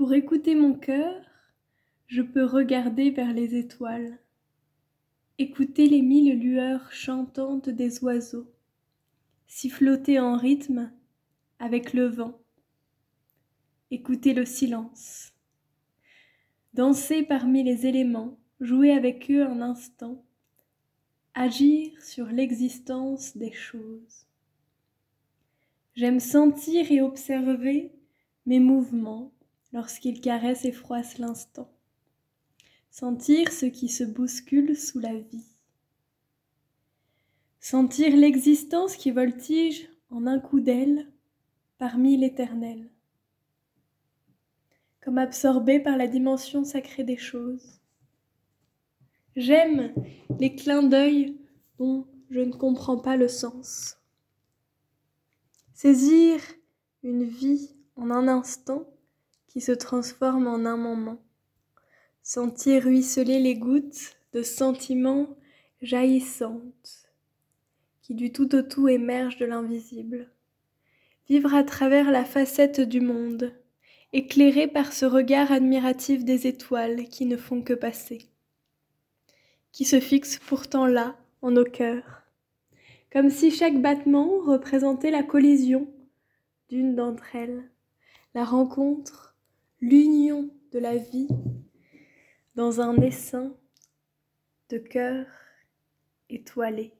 Pour écouter mon cœur, je peux regarder vers les étoiles, écouter les mille lueurs chantantes des oiseaux, siffloter en rythme avec le vent, écouter le silence, danser parmi les éléments, jouer avec eux un instant, agir sur l'existence des choses. J'aime sentir et observer mes mouvements lorsqu'ils caressent et froissent l'instant sentir ce qui se bouscule sous la vie, sentir l'existence qui voltige en un coup d'aile parmi l'éternel, comme absorbé par la dimension sacrée des choses. J'aime les clins d'œil dont je ne comprends pas le sens. Saisir une vie en un instant qui se transforme en un moment sentir ruisseler les gouttes de sentiments jaillissantes qui du tout au tout émergent de l'invisible. Vivre à travers la facette du monde, éclairé par ce regard admiratif des étoiles qui ne font que passer, qui se fixent pourtant là, en nos cœurs, comme si chaque battement représentait la collision d'une d'entre elles, la rencontre, l'union de la vie dans un essaim de cœur étoilé.